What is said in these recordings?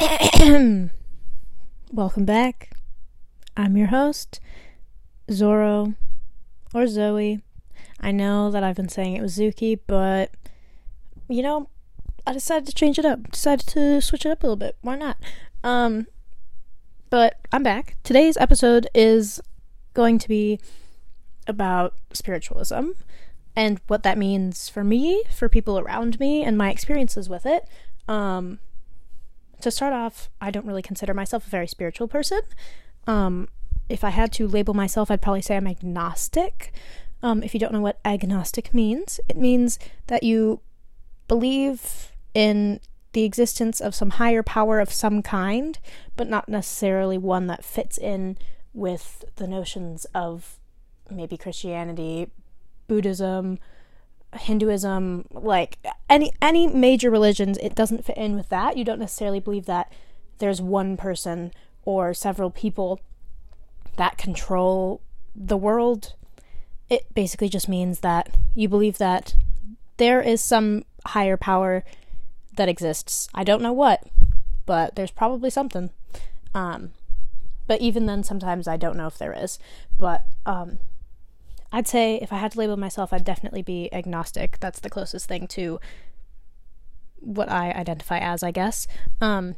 Welcome back. I'm your host, Zoro, or Zoe. I know that I've been saying it was Zuki, but you know, I decided to change it up. Decided to switch it up a little bit. Why not? Um, but I'm back. Today's episode is going to be about spiritualism and what that means for me, for people around me, and my experiences with it. Um, to start off, I don't really consider myself a very spiritual person. Um, if I had to label myself, I'd probably say I'm agnostic. Um, if you don't know what agnostic means, it means that you believe in the existence of some higher power of some kind, but not necessarily one that fits in with the notions of maybe Christianity, Buddhism, Hinduism, like any any major religions, it doesn't fit in with that. You don't necessarily believe that there's one person or several people that control the world. It basically just means that you believe that there is some higher power that exists. I don't know what, but there's probably something. Um, but even then, sometimes I don't know if there is. But um, I'd say if I had to label myself, I'd definitely be agnostic. That's the closest thing to what I identify as, I guess. Um,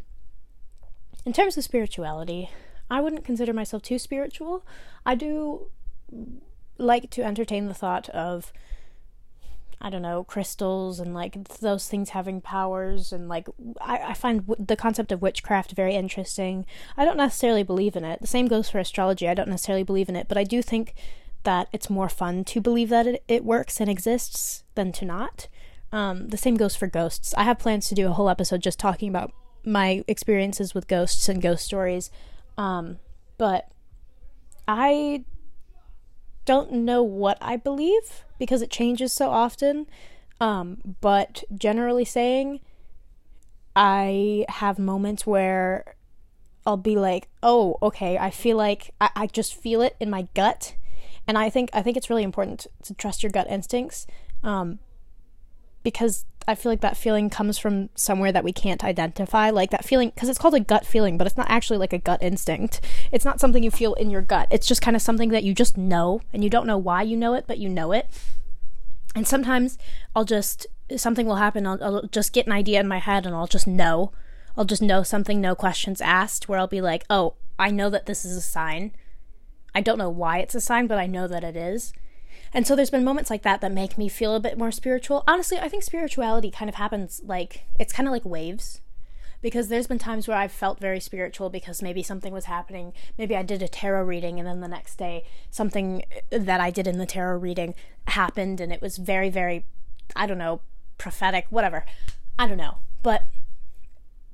in terms of spirituality, I wouldn't consider myself too spiritual. I do like to entertain the thought of, I don't know, crystals and like those things having powers, and like I, I find w- the concept of witchcraft very interesting. I don't necessarily believe in it. The same goes for astrology. I don't necessarily believe in it, but I do think that it's more fun to believe that it, it works and exists than to not. Um, the same goes for ghosts. I have plans to do a whole episode just talking about my experiences with ghosts and ghost stories. Um, but I don't know what I believe because it changes so often. Um, but generally saying, I have moments where I'll be like, oh, okay, I feel like I, I just feel it in my gut and I think I think it's really important to trust your gut instincts, um, because I feel like that feeling comes from somewhere that we can't identify. Like that feeling, because it's called a gut feeling, but it's not actually like a gut instinct. It's not something you feel in your gut. It's just kind of something that you just know, and you don't know why you know it, but you know it. And sometimes I'll just something will happen. I'll, I'll just get an idea in my head, and I'll just know. I'll just know something, no questions asked. Where I'll be like, oh, I know that this is a sign I don't know why it's a sign, but I know that it is. And so there's been moments like that that make me feel a bit more spiritual. Honestly, I think spirituality kind of happens like it's kind of like waves. Because there's been times where I've felt very spiritual because maybe something was happening. Maybe I did a tarot reading and then the next day something uh, that I did in the tarot reading happened and it was very, very, I don't know, prophetic, whatever. I don't know. But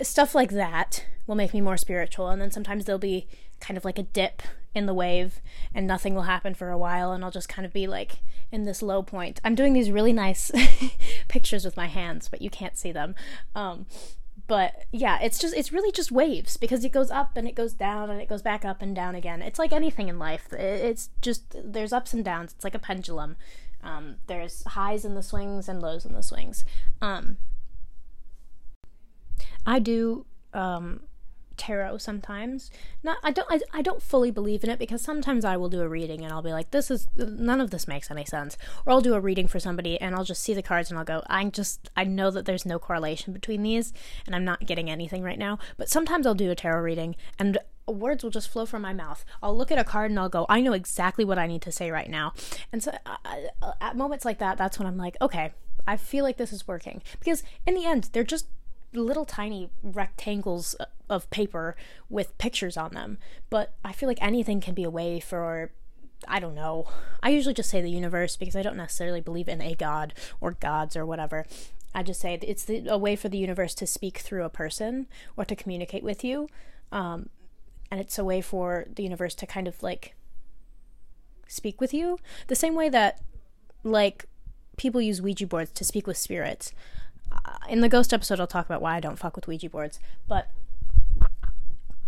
stuff like that will make me more spiritual. And then sometimes there'll be kind of like a dip in the wave and nothing will happen for a while and I'll just kind of be like in this low point. I'm doing these really nice pictures with my hands, but you can't see them. Um, but yeah, it's just it's really just waves because it goes up and it goes down and it goes back up and down again. It's like anything in life. It's just there's ups and downs. It's like a pendulum. Um, there's highs in the swings and lows in the swings. Um, I do um, tarot sometimes. Not I don't I, I don't fully believe in it because sometimes I will do a reading and I'll be like this is none of this makes any sense. Or I'll do a reading for somebody and I'll just see the cards and I'll go I just I know that there's no correlation between these and I'm not getting anything right now. But sometimes I'll do a tarot reading and words will just flow from my mouth. I'll look at a card and I'll go, I know exactly what I need to say right now. And so uh, uh at moments like that, that's when I'm like, okay, I feel like this is working. Because in the end, they're just little tiny rectangles of paper with pictures on them. But I feel like anything can be a way for I don't know. I usually just say the universe because I don't necessarily believe in a god or gods or whatever. I just say it's the, a way for the universe to speak through a person or to communicate with you. Um, and it's a way for the universe to kind of like speak with you. The same way that, like, people use Ouija boards to speak with spirits in the ghost episode, I'll talk about why I don't fuck with Ouija boards. But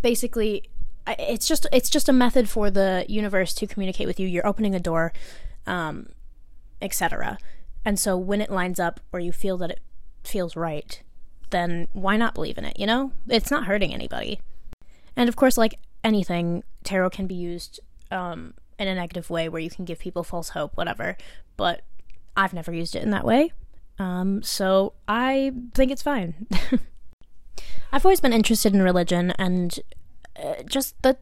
basically, it's just it's just a method for the universe to communicate with you. You're opening a door, um, etc. And so when it lines up or you feel that it feels right, then why not believe in it, you know? It's not hurting anybody. And of course, like anything, tarot can be used um, in a negative way where you can give people false hope, whatever. But I've never used it in that way. Um, so I think it's fine. I've always been interested in religion and uh, just the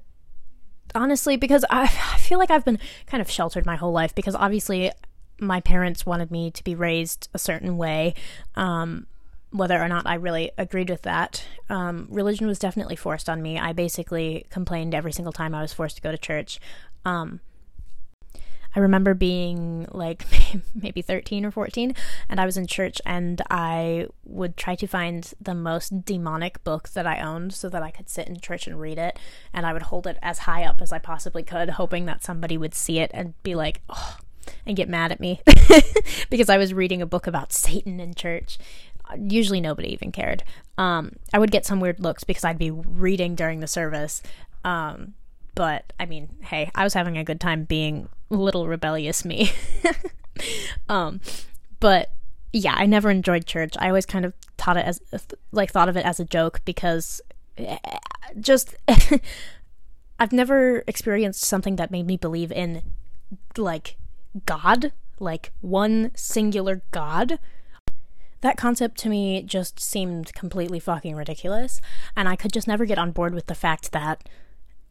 honestly because I, I feel like I've been kind of sheltered my whole life because obviously my parents wanted me to be raised a certain way um, whether or not I really agreed with that. Um, religion was definitely forced on me. I basically complained every single time I was forced to go to church. Um, I remember being like maybe 13 or 14, and I was in church, and I would try to find the most demonic book that I owned so that I could sit in church and read it. And I would hold it as high up as I possibly could, hoping that somebody would see it and be like, oh, and get mad at me because I was reading a book about Satan in church. Usually nobody even cared. Um, I would get some weird looks because I'd be reading during the service. Um, but I mean, hey, I was having a good time being little rebellious me. um, but yeah, I never enjoyed church. I always kind of thought it as like thought of it as a joke because eh, just I've never experienced something that made me believe in like God, like one singular God. That concept to me just seemed completely fucking ridiculous, and I could just never get on board with the fact that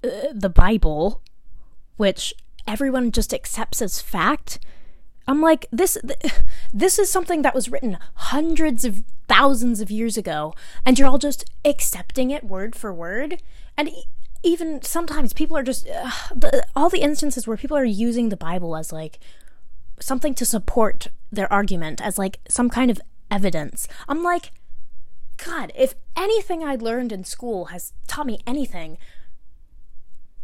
the Bible, which everyone just accepts as fact, I'm like this this is something that was written hundreds of thousands of years ago and you're all just accepting it word for word and even sometimes people are just uh, the, all the instances where people are using the Bible as like something to support their argument as like some kind of evidence. I'm like, God, if anything I learned in school has taught me anything,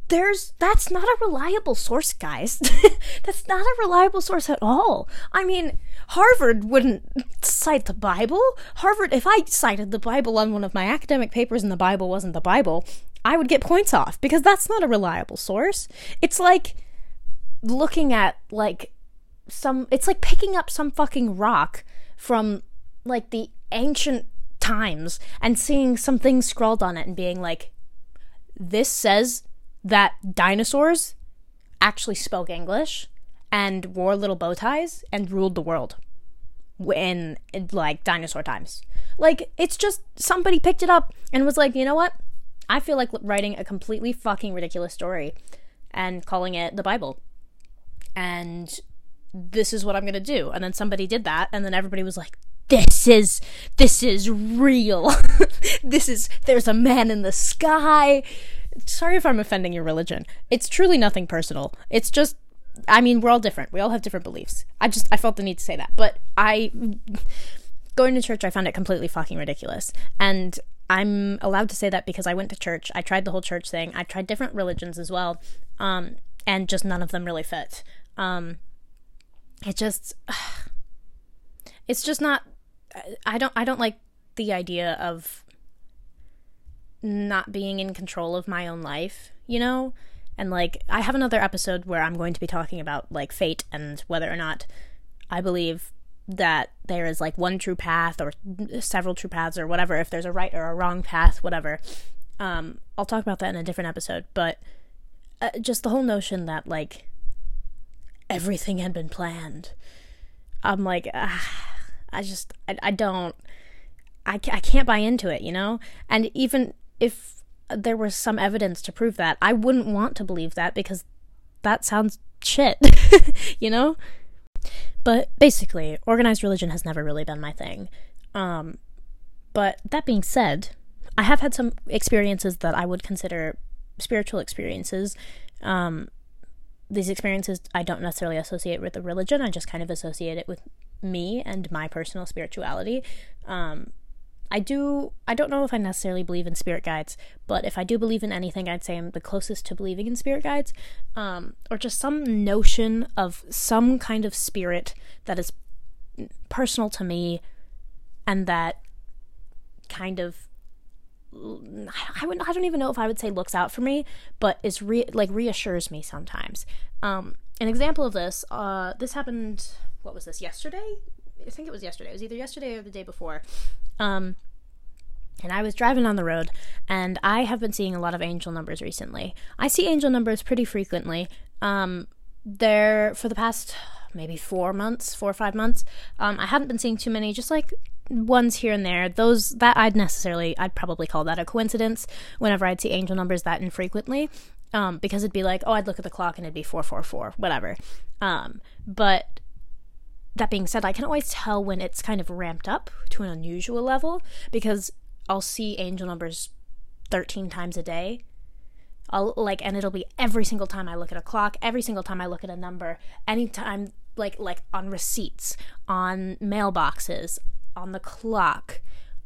there's that's not a reliable source, guys. that's not a reliable source at all. I mean, Harvard wouldn't cite the Bible. Harvard, if I cited the Bible on one of my academic papers and the Bible wasn't the Bible, I would get points off because that's not a reliable source. It's like looking at like some it's like picking up some fucking rock from like the ancient times and seeing something scrawled on it and being like this says that dinosaurs actually spoke English and wore little bow ties and ruled the world in like dinosaur times. Like it's just somebody picked it up and was like, "You know what? I feel like writing a completely fucking ridiculous story and calling it the Bible." And this is what I'm going to do. And then somebody did that and then everybody was like, this is this is real. this is there's a man in the sky. Sorry if I'm offending your religion. It's truly nothing personal. It's just I mean, we're all different. We all have different beliefs. I just I felt the need to say that. But I going to church I found it completely fucking ridiculous. And I'm allowed to say that because I went to church. I tried the whole church thing. I tried different religions as well. Um and just none of them really fit. Um it just it's just not I don't I don't like the idea of not being in control of my own life, you know? And like I have another episode where I'm going to be talking about like fate and whether or not I believe that there is like one true path or several true paths or whatever if there's a right or a wrong path whatever um i'll talk about that in a different episode but uh, just the whole notion that like everything had been planned i'm like ah, I just I, I don't I, I can't buy into it, you know? And even if there was some evidence to prove that, I wouldn't want to believe that because that sounds shit, you know? But basically, organized religion has never really been my thing. Um, but that being said, I have had some experiences that I would consider spiritual experiences. Um, these experiences I don't necessarily associate with a religion, I just kind of associate it with me and my personal spirituality. Um, I do, I don't know if I necessarily believe in spirit guides, but if I do believe in anything, I'd say I'm the closest to believing in spirit guides, um, or just some notion of some kind of spirit that is personal to me and that kind of I would I don't even know if I would say looks out for me, but is re- like reassures me sometimes. Um, an example of this, uh, this happened what was this yesterday? I think it was yesterday. It was either yesterday or the day before. Um, and I was driving on the road, and I have been seeing a lot of angel numbers recently. I see angel numbers pretty frequently. Um, they're for the past maybe four months, four or five months. Um, I haven't been seeing too many, just like ones here and there. Those that I'd necessarily, I'd probably call that a coincidence. Whenever I'd see angel numbers that infrequently, um, because it'd be like, oh, I'd look at the clock and it'd be four four four, whatever. Um, but that being said, I can always tell when it's kind of ramped up to an unusual level because I'll see angel numbers 13 times a day. I'll like and it'll be every single time I look at a clock, every single time I look at a number, anytime like like on receipts, on mailboxes, on the clock,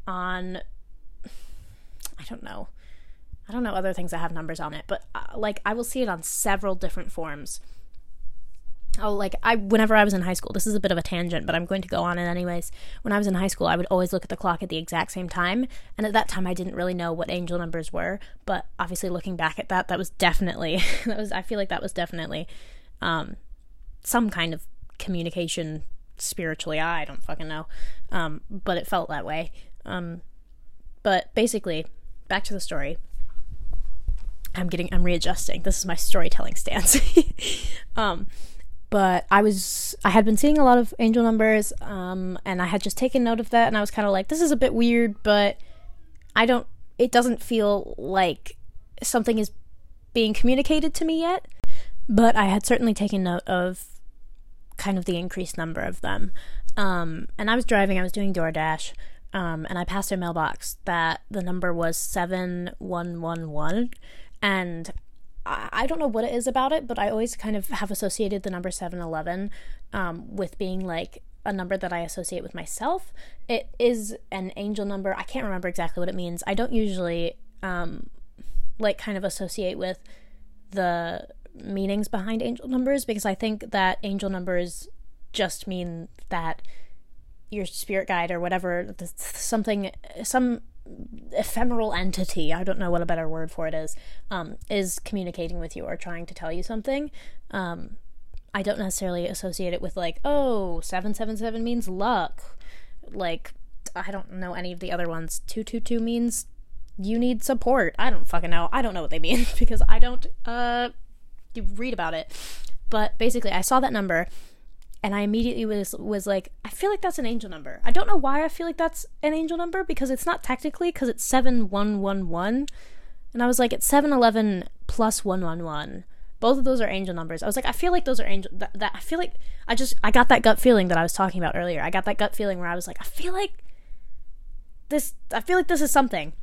on I don't know. I don't know other things that have numbers on it, but uh, like I will see it on several different forms oh like i whenever i was in high school this is a bit of a tangent but i'm going to go on it anyways. When i was in high school i would always look at the clock at the exact same time and at that time i didn't really know what angel numbers were but obviously looking back at that that was definitely that was i feel like that was definitely um some kind of communication spiritually. I don't fucking know. Um but it felt that way. Um but basically back to the story. I'm getting i'm readjusting. This is my storytelling stance. Um but I was I had been seeing a lot of angel numbers um, and I had just taken note of that and I was kind of like this is a bit weird but I don't it doesn't feel like something is being communicated to me yet. But I had certainly taken note of kind of the increased number of them. Um, and I was driving I was doing DoorDash um, and I passed a mailbox that the number was 7111 and I don't know what it is about it, but I always kind of have associated the number 711 um, with being like a number that I associate with myself. It is an angel number. I can't remember exactly what it means. I don't usually um, like kind of associate with the meanings behind angel numbers because I think that angel numbers just mean that your spirit guide or whatever something some ephemeral entity, I don't know what a better word for it is, um, is communicating with you or trying to tell you something. Um, I don't necessarily associate it with like, oh, 777 means luck. Like, I don't know any of the other ones. 222 means you need support. I don't fucking know. I don't know what they mean because I don't uh read about it. But basically, I saw that number and I immediately was was like, I feel like that's an angel number. I don't know why I feel like that's an angel number because it's not technically because it's seven one one one, and I was like, it's seven eleven plus one one one. Both of those are angel numbers. I was like, I feel like those are angel. That, that I feel like I just I got that gut feeling that I was talking about earlier. I got that gut feeling where I was like, I feel like this. I feel like this is something,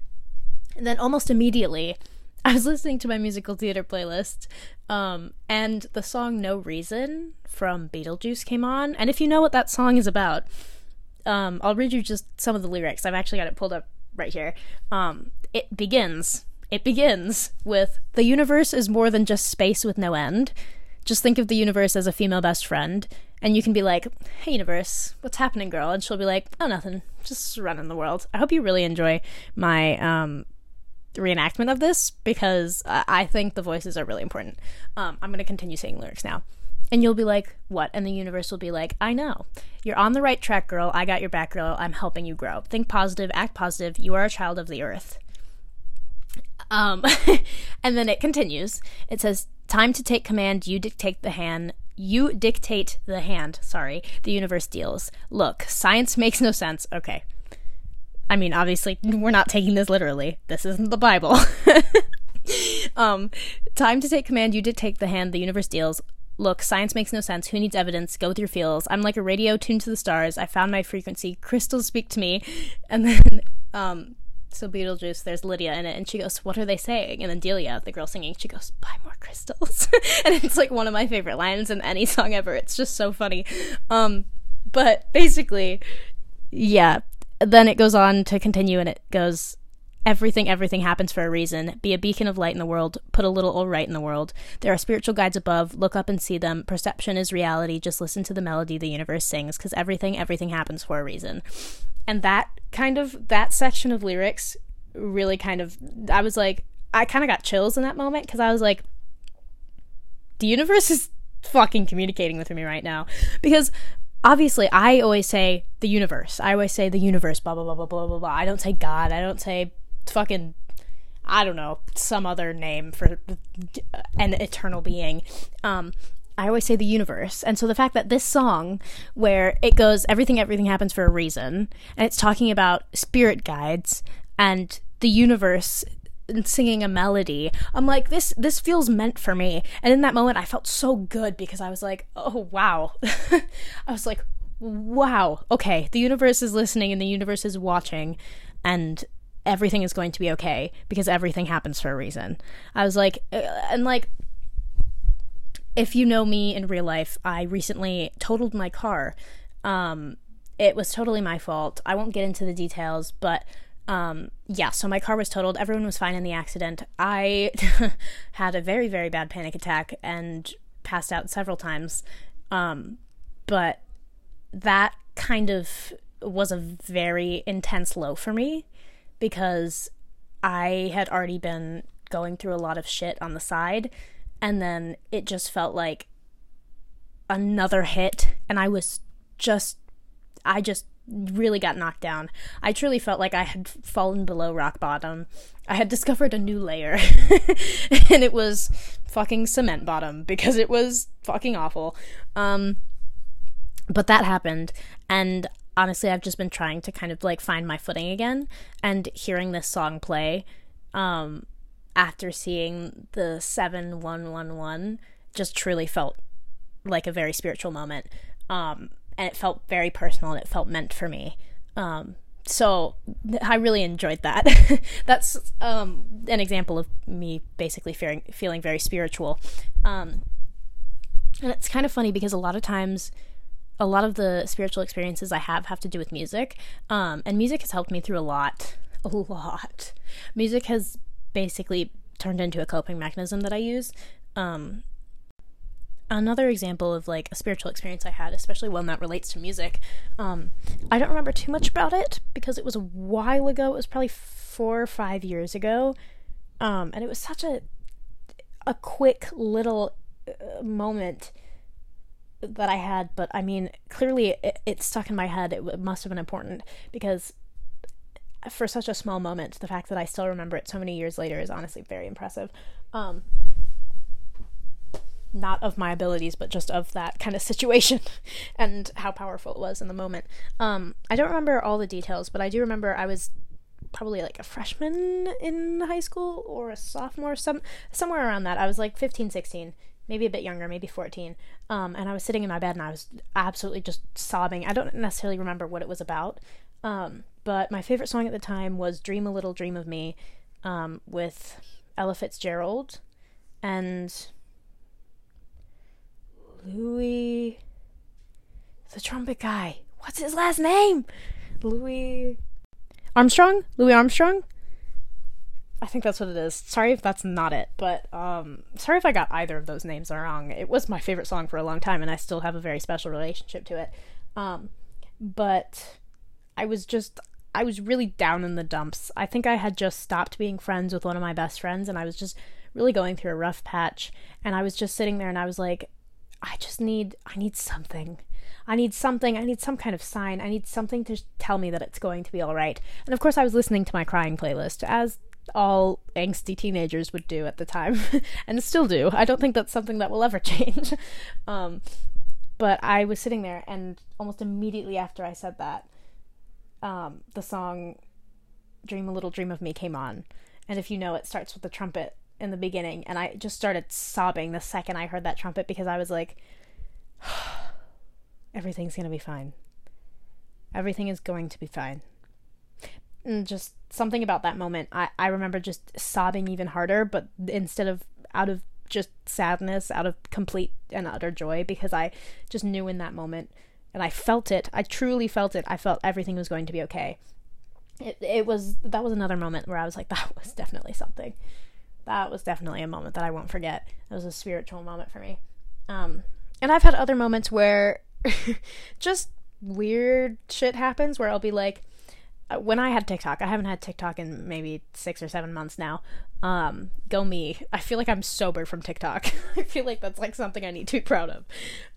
and then almost immediately I was listening to my musical theater playlist, um, and the song No Reason from Beetlejuice came on. And if you know what that song is about, um, I'll read you just some of the lyrics. I've actually got it pulled up right here. Um, it begins. It begins with The universe is more than just space with no end. Just think of the universe as a female best friend. And you can be like, Hey, universe, what's happening, girl? And she'll be like, Oh, nothing. Just running the world. I hope you really enjoy my um, reenactment of this because I think the voices are really important. Um, I'm going to continue saying lyrics now. And you'll be like, what? And the universe will be like, I know. You're on the right track, girl. I got your back, girl. I'm helping you grow. Think positive, act positive. You are a child of the earth. Um, and then it continues. It says, Time to take command. You dictate the hand. You dictate the hand. Sorry. The universe deals. Look, science makes no sense. Okay. I mean, obviously, we're not taking this literally. This isn't the Bible. um, time to take command. You did take the hand the universe deals. Look, science makes no sense. Who needs evidence? Go with your feels. I'm like a radio tuned to the stars. I found my frequency. Crystals speak to me. And then, um, so Beetlejuice, there's Lydia in it, and she goes, What are they saying? And then Delia, the girl singing, she goes, Buy more crystals. and it's like one of my favorite lines in any song ever. It's just so funny. Um, but basically, yeah, then it goes on to continue and it goes everything everything happens for a reason. Be a beacon of light in the world. Put a little all right in the world. There are spiritual guides above. Look up and see them. Perception is reality. Just listen to the melody the universe sings because everything everything happens for a reason. And that kind of that section of lyrics really kind of i was like i kind of got chills in that moment because i was like the universe is fucking communicating with me right now. Because obviously I always say the universe. I always say the universe, blah blah blah blah blah blah blah. I don't say God. I don't say fucking I don't know, some other name for an eternal being. Um I always say the universe. And so the fact that this song, where it goes, everything, everything happens for a reason, and it's talking about spirit guides and the universe singing a melody i'm like this this feels meant for me. And in that moment i felt so good because i was like oh wow. I was like wow. Okay the universe is listening and the universe is watching and everything is going to be okay because everything happens for a reason. I was like uh, and like if you know me in real life i recently totaled my car. Um it was totally my fault. I won't get into the details but um, yeah, so my car was totaled. Everyone was fine in the accident. I had a very, very bad panic attack and passed out several times. Um, but that kind of was a very intense low for me because I had already been going through a lot of shit on the side. And then it just felt like another hit. And I was just, I just really got knocked down. I truly felt like I had fallen below rock bottom. I had discovered a new layer. and it was fucking cement bottom because it was fucking awful. Um but that happened and honestly I've just been trying to kind of like find my footing again and hearing this song play um after seeing the 7111 just truly felt like a very spiritual moment. Um and it felt very personal and it felt meant for me. Um, so I really enjoyed that. That's um, an example of me basically feeling feeling very spiritual. Um, and it's kind of funny because a lot of times, a lot of the spiritual experiences I have have to do with music, um, and music has helped me through a lot, a lot. Music has basically turned into a coping mechanism that I use. Um, another example of like a spiritual experience I had, especially one that relates to music. Um, I don't remember too much about it because it was a while ago. It was probably four or five years ago, um, and it was such a a quick little uh, moment that I had. But I mean, clearly it, it stuck in my head. It, must have been important because for such a small moment, the fact that I still remember it so many years later is honestly very impressive. Um, not of my abilities, but just of that kind of situation and how powerful it was in the moment. Um, I don't remember all the details, but I do remember I was probably like a freshman in high school or a sophomore, some somewhere around that. I was like 15, 16, maybe a bit younger, maybe 14. Um, and I was sitting in my bed and I was absolutely just sobbing. I don't necessarily remember what it was about. Um, but my favorite song at the time was Dream a Little Dream of Me um, with Ella Fitzgerald. And Louis, the trumpet guy. What's his last name? Louis Armstrong? Louis Armstrong? I think that's what it is. Sorry if that's not it, but um, sorry if I got either of those names wrong. It was my favorite song for a long time, and I still have a very special relationship to it. Um, but I was just, I was really down in the dumps. I think I had just stopped being friends with one of my best friends, and I was just really going through a rough patch. And I was just sitting there, and I was like, I just need I need something. I need something. I need some kind of sign. I need something to tell me that it's going to be all right. And of course, I was listening to my crying playlist as all angsty teenagers would do at the time and still do. I don't think that's something that will ever change. um, but I was sitting there, and almost immediately after I said that, um, the song Dream a Little Dream of Me came on. And if you know, it starts with the trumpet in the beginning and I just started sobbing the second I heard that trumpet because I was like everything's going to be fine. Everything is going to be fine. And just something about that moment. I I remember just sobbing even harder but instead of out of just sadness, out of complete and utter joy because I just knew in that moment and I felt it. I truly felt it. I felt everything was going to be okay. It it was that was another moment where I was like that was definitely something that was definitely a moment that I won't forget. It was a spiritual moment for me. Um, and I've had other moments where just weird shit happens where I'll be like, uh, when I had TikTok, I haven't had TikTok in maybe six or seven months now. Um, go me. I feel like I'm sober from TikTok. I feel like that's like something I need to be proud of.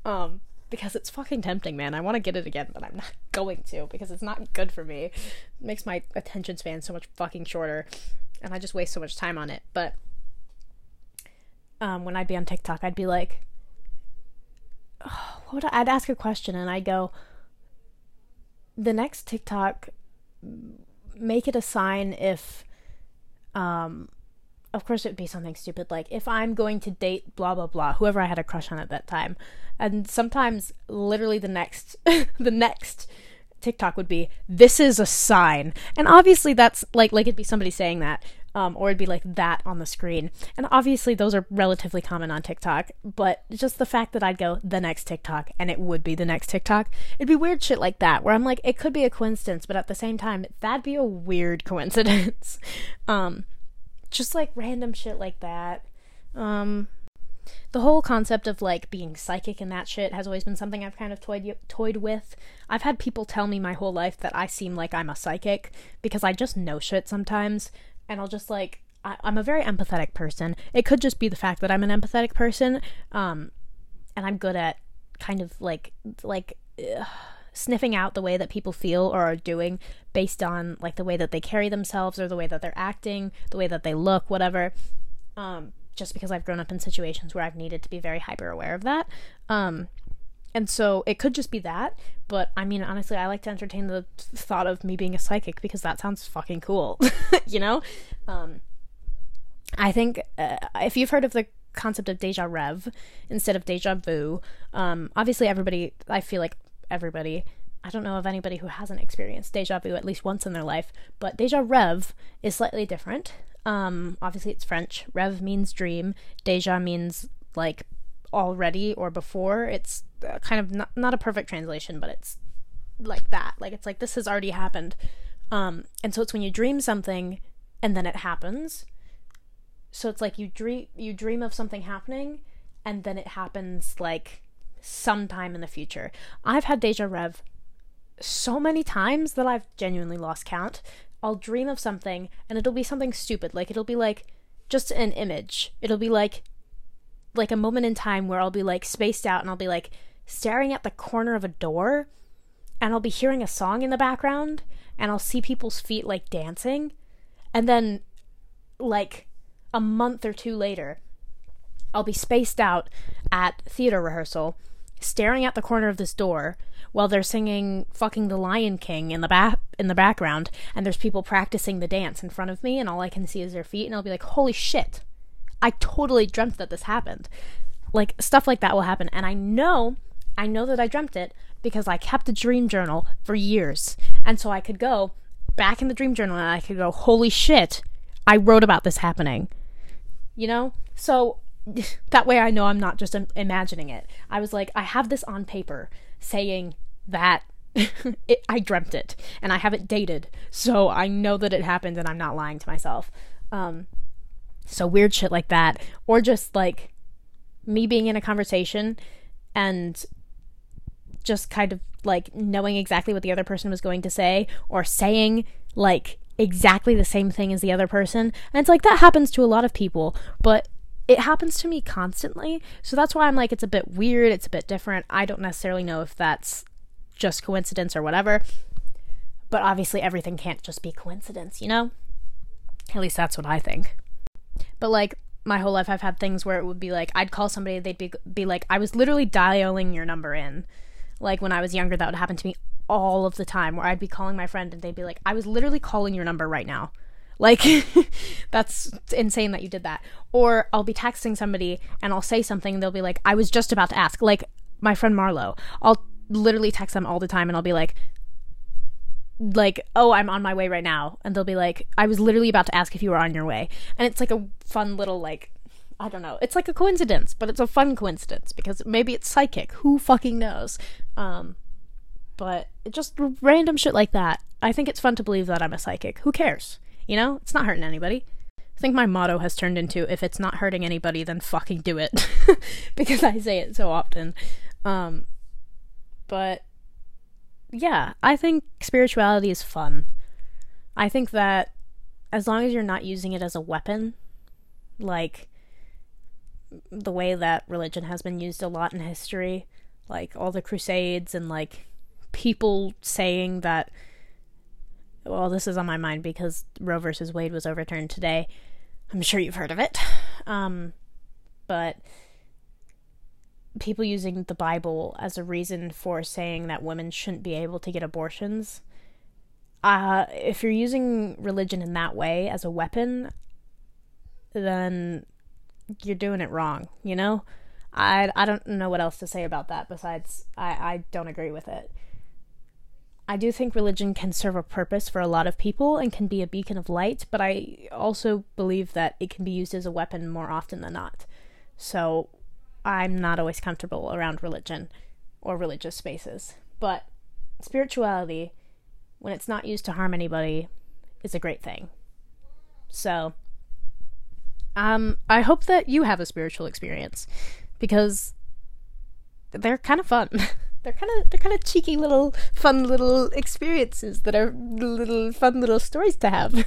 Um, because it's fucking tempting, man. I want to get it again, but I'm not going to because it's not good for me. It makes my attention span so much fucking shorter, and I just waste so much time on it. But um, when I'd be on TikTok, I'd be like, oh, what I, I'd ask a question, and I'd go, the next TikTok, make it a sign if, um, of course it would be something stupid like if I'm going to date blah blah blah, whoever I had a crush on at that time and sometimes literally the next the next TikTok would be this is a sign. And obviously that's like like it'd be somebody saying that um, or it'd be like that on the screen. And obviously those are relatively common on TikTok, but just the fact that I'd go the next TikTok and it would be the next TikTok, it'd be weird shit like that where I'm like it could be a coincidence, but at the same time that'd be a weird coincidence. um just like random shit like that. Um the whole concept of like being psychic and that shit has always been something I've kind of toyed toyed with. I've had people tell me my whole life that I seem like I'm a psychic because I just know shit sometimes, and I'll just like I, am a very empathetic person. It could just be the fact that I'm an empathetic person, um, and I'm good at kind of like like. Ugh, sniffing out the way that people feel or are doing based on like the way that they carry themselves or the way that they're acting, the way that they look, whatever. Um, just because I've grown up in situations where I've needed to be very hyper aware of that. Um, and so it could just be that, but I mean, honestly, I like to entertain the thought of me being a psychic because that sounds fucking cool, you know? Um, I think uh, if you've heard of the concept of deja rev instead of deja vu, um, obviously, everybody, I feel like everybody, I don't know of anybody who hasn't experienced deja vu at least once in their life, but deja rev is slightly different. Um, obviously, it's French. Rev means dream. Deja means like already or before. It's uh, kind of not, not a perfect translation, but it's like that. Like it's like this has already happened. Um, and so it's when you dream something and then it happens. So it's like you dream you dream of something happening and then it happens like sometime in the future. I've had deja rev so many times that I've genuinely lost count. I'll dream of something and it'll be something stupid. Like it'll be like just an image. It'll be like like a moment in time where I'll be like spaced out and I'll be like staring at the corner of a door and I'll be hearing a song in the background and I'll see people's feet like dancing and then like a month or two later I'll be spaced out at theater rehearsal staring at the corner of this door while they're singing fucking the Lion King in the back in the background and there's people practicing the dance in front of me and all I can see is their feet and I'll be like, "Holy shit. I totally dreamt that this happened." Like stuff like that will happen and I know I know that I dreamt it because I kept a dream journal for years. And so I could go back in the dream journal and I could go, "Holy shit. I wrote about this happening." You know? So that way I know I'm not just imagining it. I was like, I have this on paper saying that it, I dreamt it and I have it dated, so I know that it happened and I'm not lying to myself. Um, so weird shit like that, or just like me being in a conversation and just kind of like knowing exactly what the other person was going to say, or saying like exactly the same thing as the other person. And it's like that happens to a lot of people, but it happens to me constantly. So that's why I'm like, it's a bit weird, it's a bit different. I don't necessarily know if that's just coincidence or whatever. But obviously, everything can't just be coincidence, you know? At least that's what I think. But like, my whole life, I've had things where it would be like, I'd call somebody, they'd be, be like, I was literally dialing your number in. Like, when I was younger, that would happen to me all of the time, where I'd be calling my friend and they'd be like, I was literally calling your number right now. Like, that's insane that you did that. Or I'll be texting somebody and I'll say something and they'll be like, I was just about to ask. Like, my friend Marlo, I'll literally text them all the time and I'll be like, like, oh, I'm on my way right now. And they'll be like, I was literally about to ask if you were on your way. And it's like a fun little, like, I don't know. It's like a coincidence, but it's a fun coincidence because maybe it's psychic. Who fucking knows? Um, but just random shit like that. I think it's fun to believe that I'm a psychic. Who cares? You know, it's not hurting anybody. I think my motto has turned into if it's not hurting anybody, then fucking do it. because I say it so often. Um, but yeah, I think spirituality is fun. I think that as long as you're not using it as a weapon, like the way that religion has been used a lot in history, like all the crusades and like people saying that well this is on my mind because roe versus wade was overturned today. I'm sure you've heard of it. Um, but people using the bible as a reason for saying that women shouldn't be able to get abortions uh, if you're using religion in that way as a weapon then you're doing it wrong you know? I, I don't know what else to say about that besides I, I don't agree with it. I do think religion can serve a purpose for a lot of people and can be a beacon of light, but I also believe that it can be used as a weapon more often than not. So I'm not always comfortable around religion or religious spaces. But spirituality, when it's not used to harm anybody, is a great thing. So um, I hope that you have a spiritual experience because they're kind of fun. they're kind of they're kind of cheeky little fun little experiences that are little fun little stories to have.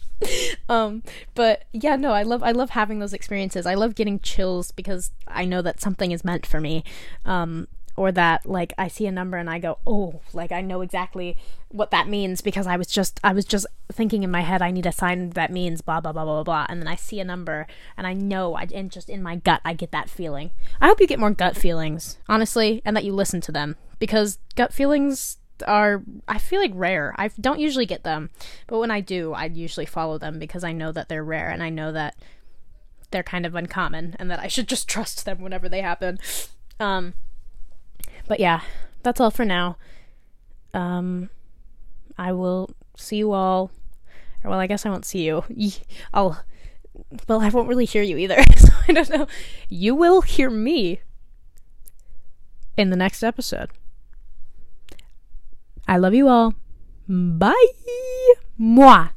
um but yeah no i love i love having those experiences i love getting chills because i know that something is meant for me um or that like I see a number and I go, "Oh, like I know exactly what that means because I was just I was just thinking in my head I need a sign that means blah blah blah blah blah." And then I see a number and I know I and just in my gut I get that feeling. I hope you get more gut feelings, honestly, and that you listen to them because gut feelings are I feel like rare. I don't usually get them, but when I do, I usually follow them because I know that they're rare and I know that they're kind of uncommon and that I should just trust them whenever they happen. Um but yeah, that's all for now. Um, I will see you all. Well, I guess I won't see you. I'll. Well, I won't really hear you either, so I don't know. You will hear me in the next episode. I love you all. Bye. Moi.